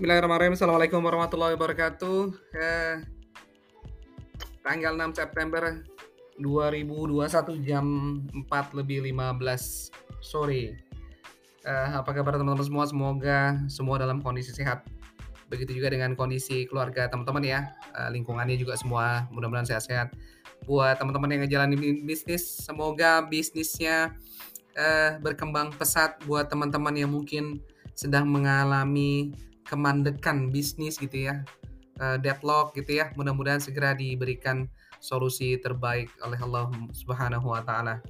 Bismillahirrahmanirrahim. Assalamualaikum warahmatullahi wabarakatuh. Eh, tanggal 6 September 2021 jam 4 lebih 15 sore. Eh, apa kabar teman-teman semua? Semoga semua dalam kondisi sehat. Begitu juga dengan kondisi keluarga teman-teman ya. Eh, lingkungannya juga semua mudah-mudahan sehat-sehat. Buat teman-teman yang ngejalanin bisnis, semoga bisnisnya eh, berkembang pesat. Buat teman-teman yang mungkin sedang mengalami kemandekan bisnis gitu ya, uh, deadlock gitu ya. Mudah-mudahan segera diberikan solusi terbaik oleh Allah Subhanahu wa taala.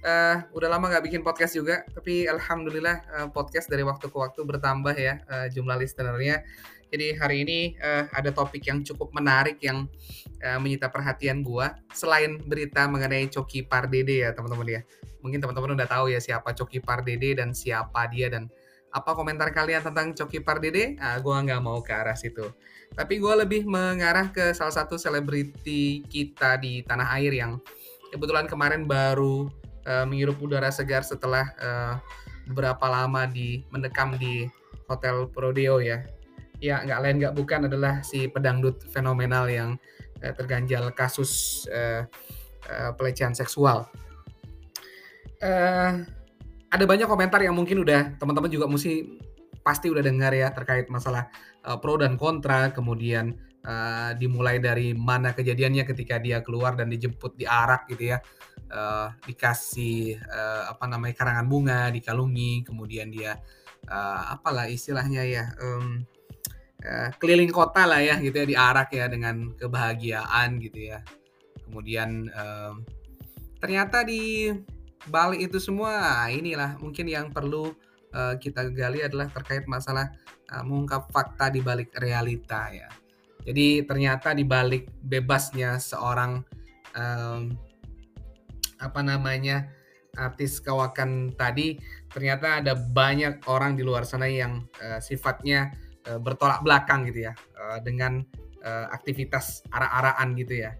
Uh, udah lama nggak bikin podcast juga, tapi alhamdulillah uh, podcast dari waktu ke waktu bertambah ya uh, jumlah listenernya. Jadi hari ini uh, ada topik yang cukup menarik yang uh, menyita perhatian gua. Selain berita mengenai Coki Pardede ya teman-teman ya. Mungkin teman-teman udah tahu ya siapa Coki Pardede dan siapa dia dan apa komentar kalian tentang Coki Pardede? Ah, gue nggak mau ke arah situ. Tapi gue lebih mengarah ke salah satu selebriti kita di tanah air yang kebetulan kemarin baru uh, menghirup udara segar setelah uh, beberapa lama di mendekam di Hotel Prodeo ya. Ya nggak lain nggak bukan adalah si pedangdut fenomenal yang uh, terganjal kasus uh, uh, pelecehan seksual. Uh, ada banyak komentar yang mungkin udah teman-teman juga mesti pasti udah dengar ya terkait masalah uh, pro dan kontra, kemudian uh, dimulai dari mana kejadiannya ketika dia keluar dan dijemput di arak gitu ya, uh, dikasih uh, apa namanya karangan bunga, dikalungi, kemudian dia uh, apalah istilahnya ya. Um, uh, keliling kota lah ya gitu ya di arak ya dengan kebahagiaan gitu ya. Kemudian um, ternyata di balik itu semua inilah mungkin yang perlu uh, kita gali adalah terkait masalah uh, mengungkap fakta di balik realita ya. Jadi ternyata di balik bebasnya seorang um, apa namanya artis kawakan tadi ternyata ada banyak orang di luar sana yang uh, sifatnya uh, bertolak belakang gitu ya uh, dengan uh, aktivitas arah-arahan gitu ya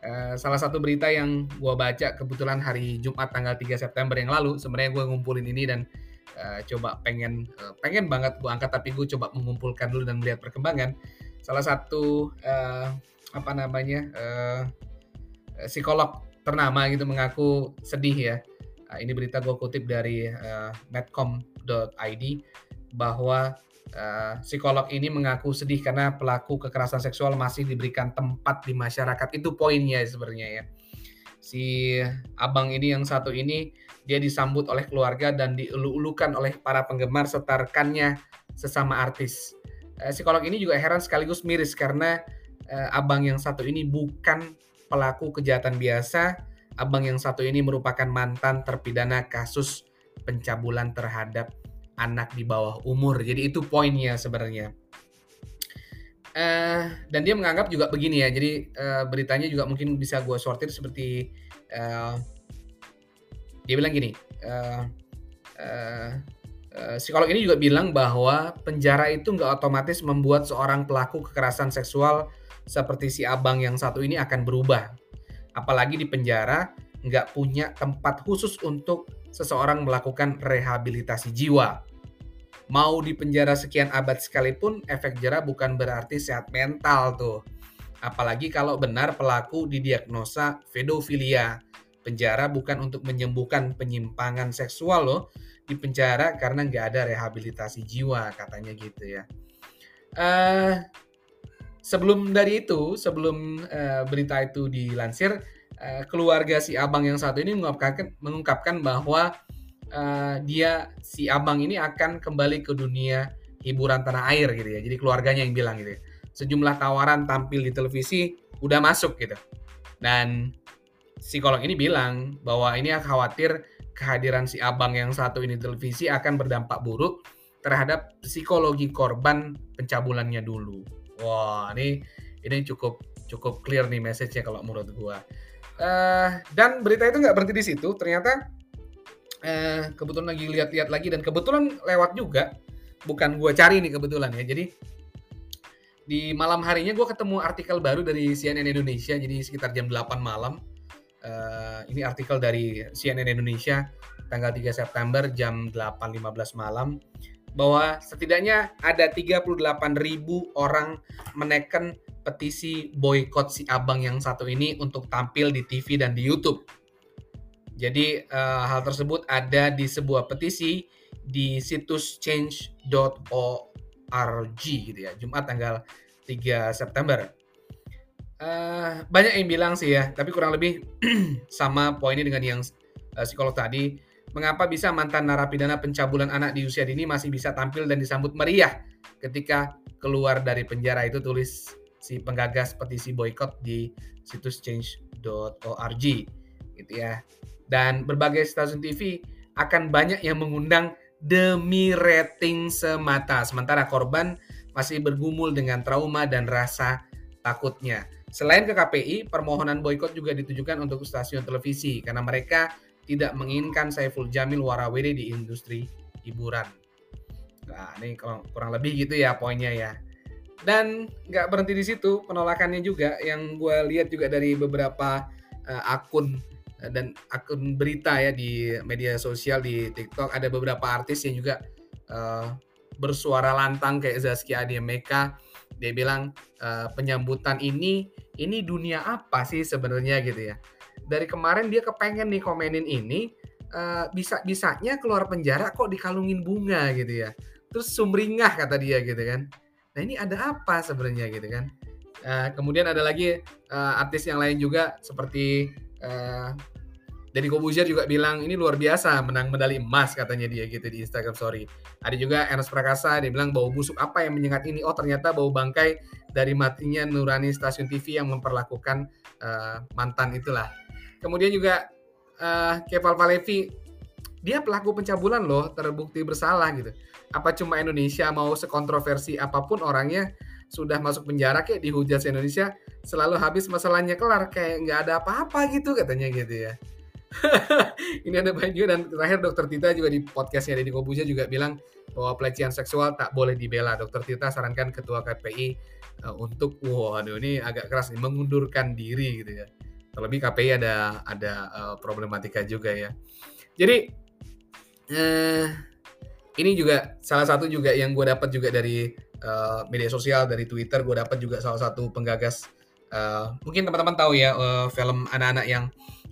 Uh, salah satu berita yang gue baca kebetulan hari Jumat tanggal 3 September yang lalu sebenarnya gue ngumpulin ini dan uh, coba pengen uh, pengen banget gue angkat tapi gue coba mengumpulkan dulu dan melihat perkembangan. Salah satu uh, apa namanya uh, psikolog ternama gitu mengaku sedih ya. Uh, ini berita gue kutip dari uh, medcom.id bahwa Uh, psikolog ini mengaku sedih karena pelaku kekerasan seksual masih diberikan tempat di masyarakat. Itu poinnya sebenarnya ya. Si abang ini yang satu ini dia disambut oleh keluarga dan dielu-elukan oleh para penggemar serta rekannya sesama artis. Uh, psikolog ini juga heran sekaligus miris karena uh, abang yang satu ini bukan pelaku kejahatan biasa. Abang yang satu ini merupakan mantan terpidana kasus pencabulan terhadap anak di bawah umur. Jadi itu poinnya sebenarnya. Uh, dan dia menganggap juga begini ya. Jadi uh, beritanya juga mungkin bisa gue sortir seperti uh, dia bilang gini. Uh, uh, uh, psikolog ini juga bilang bahwa penjara itu nggak otomatis membuat seorang pelaku kekerasan seksual seperti si abang yang satu ini akan berubah. Apalagi di penjara nggak punya tempat khusus untuk seseorang melakukan rehabilitasi jiwa mau di penjara sekian abad sekalipun efek jerah bukan berarti sehat mental tuh. Apalagi kalau benar pelaku didiagnosa pedofilia. Penjara bukan untuk menyembuhkan penyimpangan seksual loh. Di penjara karena nggak ada rehabilitasi jiwa katanya gitu ya. Uh, sebelum dari itu, sebelum uh, berita itu dilansir, uh, keluarga si abang yang satu ini mengungkapkan, mengungkapkan bahwa uh, dia si abang ini akan kembali ke dunia hiburan tanah air gitu ya. Jadi keluarganya yang bilang gitu ya. Sejumlah tawaran tampil di televisi udah masuk gitu. Dan psikolog ini bilang bahwa ini khawatir kehadiran si abang yang satu ini televisi akan berdampak buruk terhadap psikologi korban pencabulannya dulu. Wah, ini ini cukup cukup clear nih message-nya kalau menurut gua. Uh, dan berita itu nggak berhenti di situ. Ternyata eh, kebetulan lagi lihat-lihat lagi dan kebetulan lewat juga. Bukan gue cari nih kebetulan ya. Jadi di malam harinya gue ketemu artikel baru dari CNN Indonesia. Jadi sekitar jam 8 malam. Uh, ini artikel dari CNN Indonesia tanggal 3 September jam 8.15 malam. Bahwa setidaknya ada 38 ribu orang menekan petisi boykot si abang yang satu ini untuk tampil di TV dan di YouTube. Jadi uh, hal tersebut ada di sebuah petisi di situs change.org gitu ya, Jumat tanggal 3 September. Uh, banyak yang bilang sih ya, tapi kurang lebih sama poinnya dengan yang uh, psikolog tadi mengapa bisa mantan narapidana pencabulan anak di usia dini masih bisa tampil dan disambut meriah ketika keluar dari penjara itu tulis si penggagas petisi boykot di situs change.org gitu ya. Dan berbagai stasiun TV akan banyak yang mengundang demi rating semata sementara korban masih bergumul dengan trauma dan rasa takutnya. Selain ke KPI, permohonan boykot juga ditujukan untuk stasiun televisi karena mereka tidak menginginkan Saiful Jamil warawiri di industri hiburan. Nah, ini kurang lebih gitu ya poinnya ya. Dan nggak berhenti di situ, penolakannya juga yang gue lihat juga dari beberapa uh, akun dan akun berita ya di media sosial di TikTok. Ada beberapa artis yang juga uh, bersuara lantang kayak Zaskia Ademeka. Dia bilang uh, penyambutan ini ini dunia apa sih sebenarnya gitu ya. Dari kemarin dia kepengen nih komenin ini uh, bisa bisanya keluar penjara kok dikalungin bunga gitu ya. Terus sumringah kata dia gitu kan. Nah ini ada apa sebenarnya gitu kan. Uh, kemudian ada lagi uh, artis yang lain juga seperti uh, Deddy Kobuzier juga bilang ini luar biasa menang medali emas katanya dia gitu di Instagram story. Ada juga Ernest Prakasa dia bilang bau busuk apa yang menyengat ini? Oh ternyata bau bangkai dari matinya Nurani stasiun TV yang memperlakukan uh, mantan itulah Kemudian juga uh, Keval Palevi dia pelaku pencabulan loh terbukti bersalah gitu. Apa cuma Indonesia mau sekontroversi apa pun orangnya sudah masuk penjara kayak dihujat Indonesia selalu habis masalahnya kelar kayak nggak ada apa-apa gitu katanya gitu ya. ini ada banyak dan terakhir dokter Tita juga di podcastnya Deddy Kobuja juga bilang bahwa pelecehan seksual tak boleh dibela. Dokter Tita sarankan ketua KPI eh, untuk waduh ini agak keras nih mengundurkan diri gitu ya. Terlebih KPI ada ada uh, problematika juga ya. Jadi uh, ini juga salah satu juga yang gue dapat juga dari uh, media sosial dari Twitter gue dapat juga salah satu penggagas uh, mungkin teman-teman tahu ya uh, film anak-anak yang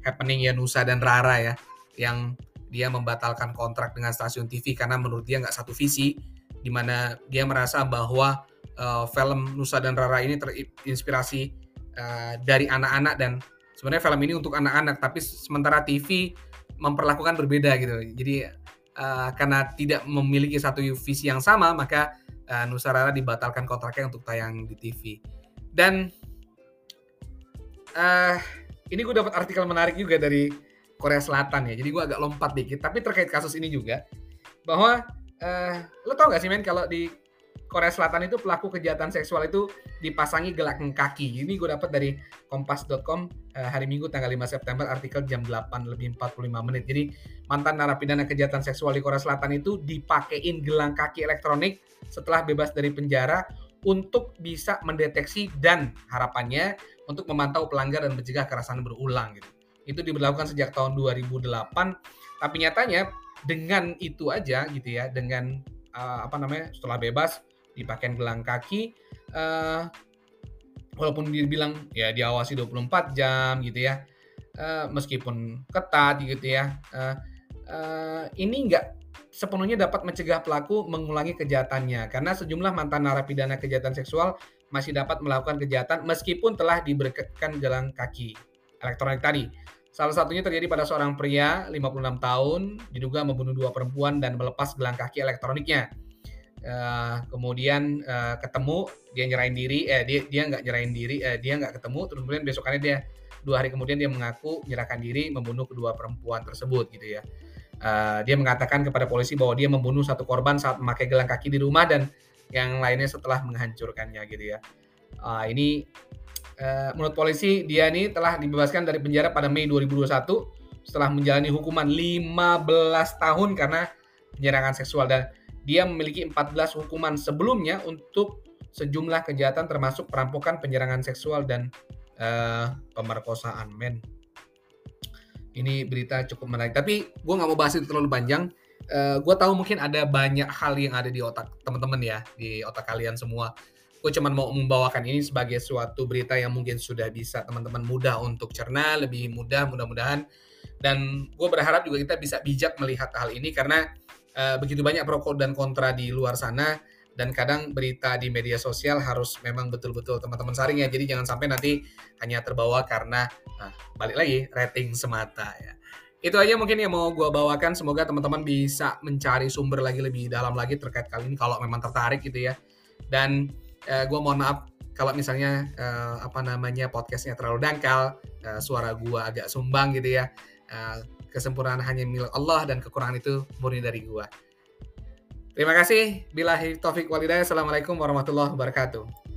happening ya Nusa dan Rara ya yang dia membatalkan kontrak dengan stasiun TV karena menurut dia nggak satu visi di mana dia merasa bahwa uh, film Nusa dan Rara ini terinspirasi uh, dari anak-anak dan sebenarnya film ini untuk anak-anak tapi sementara TV memperlakukan berbeda gitu. Jadi uh, karena tidak memiliki satu visi yang sama maka uh, Nusarara dibatalkan kontraknya untuk tayang di TV dan uh, ini gue dapat artikel menarik juga dari Korea Selatan ya. Jadi gue agak lompat dikit. Tapi terkait kasus ini juga bahwa uh, lo tau gak sih men kalau di Korea Selatan itu pelaku kejahatan seksual itu dipasangi gelakang kaki. Ini gue dapat dari kompas.com eh, hari Minggu tanggal 5 September artikel jam 8 lebih 45 menit. Jadi mantan narapidana kejahatan seksual di Korea Selatan itu dipakein gelang kaki elektronik setelah bebas dari penjara untuk bisa mendeteksi dan harapannya untuk memantau pelanggar dan mencegah kekerasan berulang gitu. Itu diberlakukan sejak tahun 2008 tapi nyatanya dengan itu aja gitu ya dengan uh, apa namanya setelah bebas dipakai gelang kaki uh, walaupun dia bilang ya diawasi 24 jam gitu ya uh, meskipun ketat gitu ya uh, uh, ini enggak sepenuhnya dapat mencegah pelaku mengulangi kejahatannya karena sejumlah mantan narapidana kejahatan seksual masih dapat melakukan kejahatan meskipun telah diberikan gelang kaki elektronik tadi. Salah satunya terjadi pada seorang pria 56 tahun diduga membunuh dua perempuan dan melepas gelang kaki elektroniknya. Uh, kemudian uh, ketemu dia nyerahin diri eh dia dia nggak nyerahin diri eh, dia nggak ketemu terus kemudian besokannya dia dua hari kemudian dia mengaku menyerahkan diri membunuh kedua perempuan tersebut gitu ya. Uh, dia mengatakan kepada polisi bahwa dia membunuh satu korban saat memakai gelang kaki di rumah dan yang lainnya setelah menghancurkannya gitu ya. Uh, ini uh, menurut polisi dia ini telah dibebaskan dari penjara pada Mei 2021 setelah menjalani hukuman 15 tahun karena penyerangan seksual. Dan dia memiliki 14 hukuman sebelumnya untuk sejumlah kejahatan termasuk perampokan, penyerangan seksual dan uh, pemerkosaan. Men, ini berita cukup menarik. Tapi gue nggak mau bahas itu terlalu panjang. uh, gue tahu mungkin ada banyak hal yang ada di otak teman-teman ya, di otak kalian semua. Gue cuma mau membawakan ini sebagai suatu berita yang mungkin sudah bisa teman-teman mudah untuk cerna, lebih mudah mudah-mudahan. Dan gue berharap juga kita bisa bijak melihat hal ini karena uh, begitu banyak pro dan kontra di luar sana dan kadang berita di media sosial harus memang betul-betul teman-teman saring ya. Jadi jangan sampai nanti hanya terbawa karena nah, balik lagi rating semata ya. Itu aja mungkin yang mau gue bawakan. Semoga teman-teman bisa mencari sumber lagi lebih dalam lagi terkait kali ini kalau memang tertarik gitu ya. Dan eh, gue mohon maaf kalau misalnya uh, apa namanya podcastnya terlalu dangkal, uh, suara gue agak sumbang gitu ya. Uh, kesempurnaan hanya milik Allah dan kekurangan itu murni dari gue. Terima kasih. Bila taufik walidaya. Assalamualaikum warahmatullahi wabarakatuh.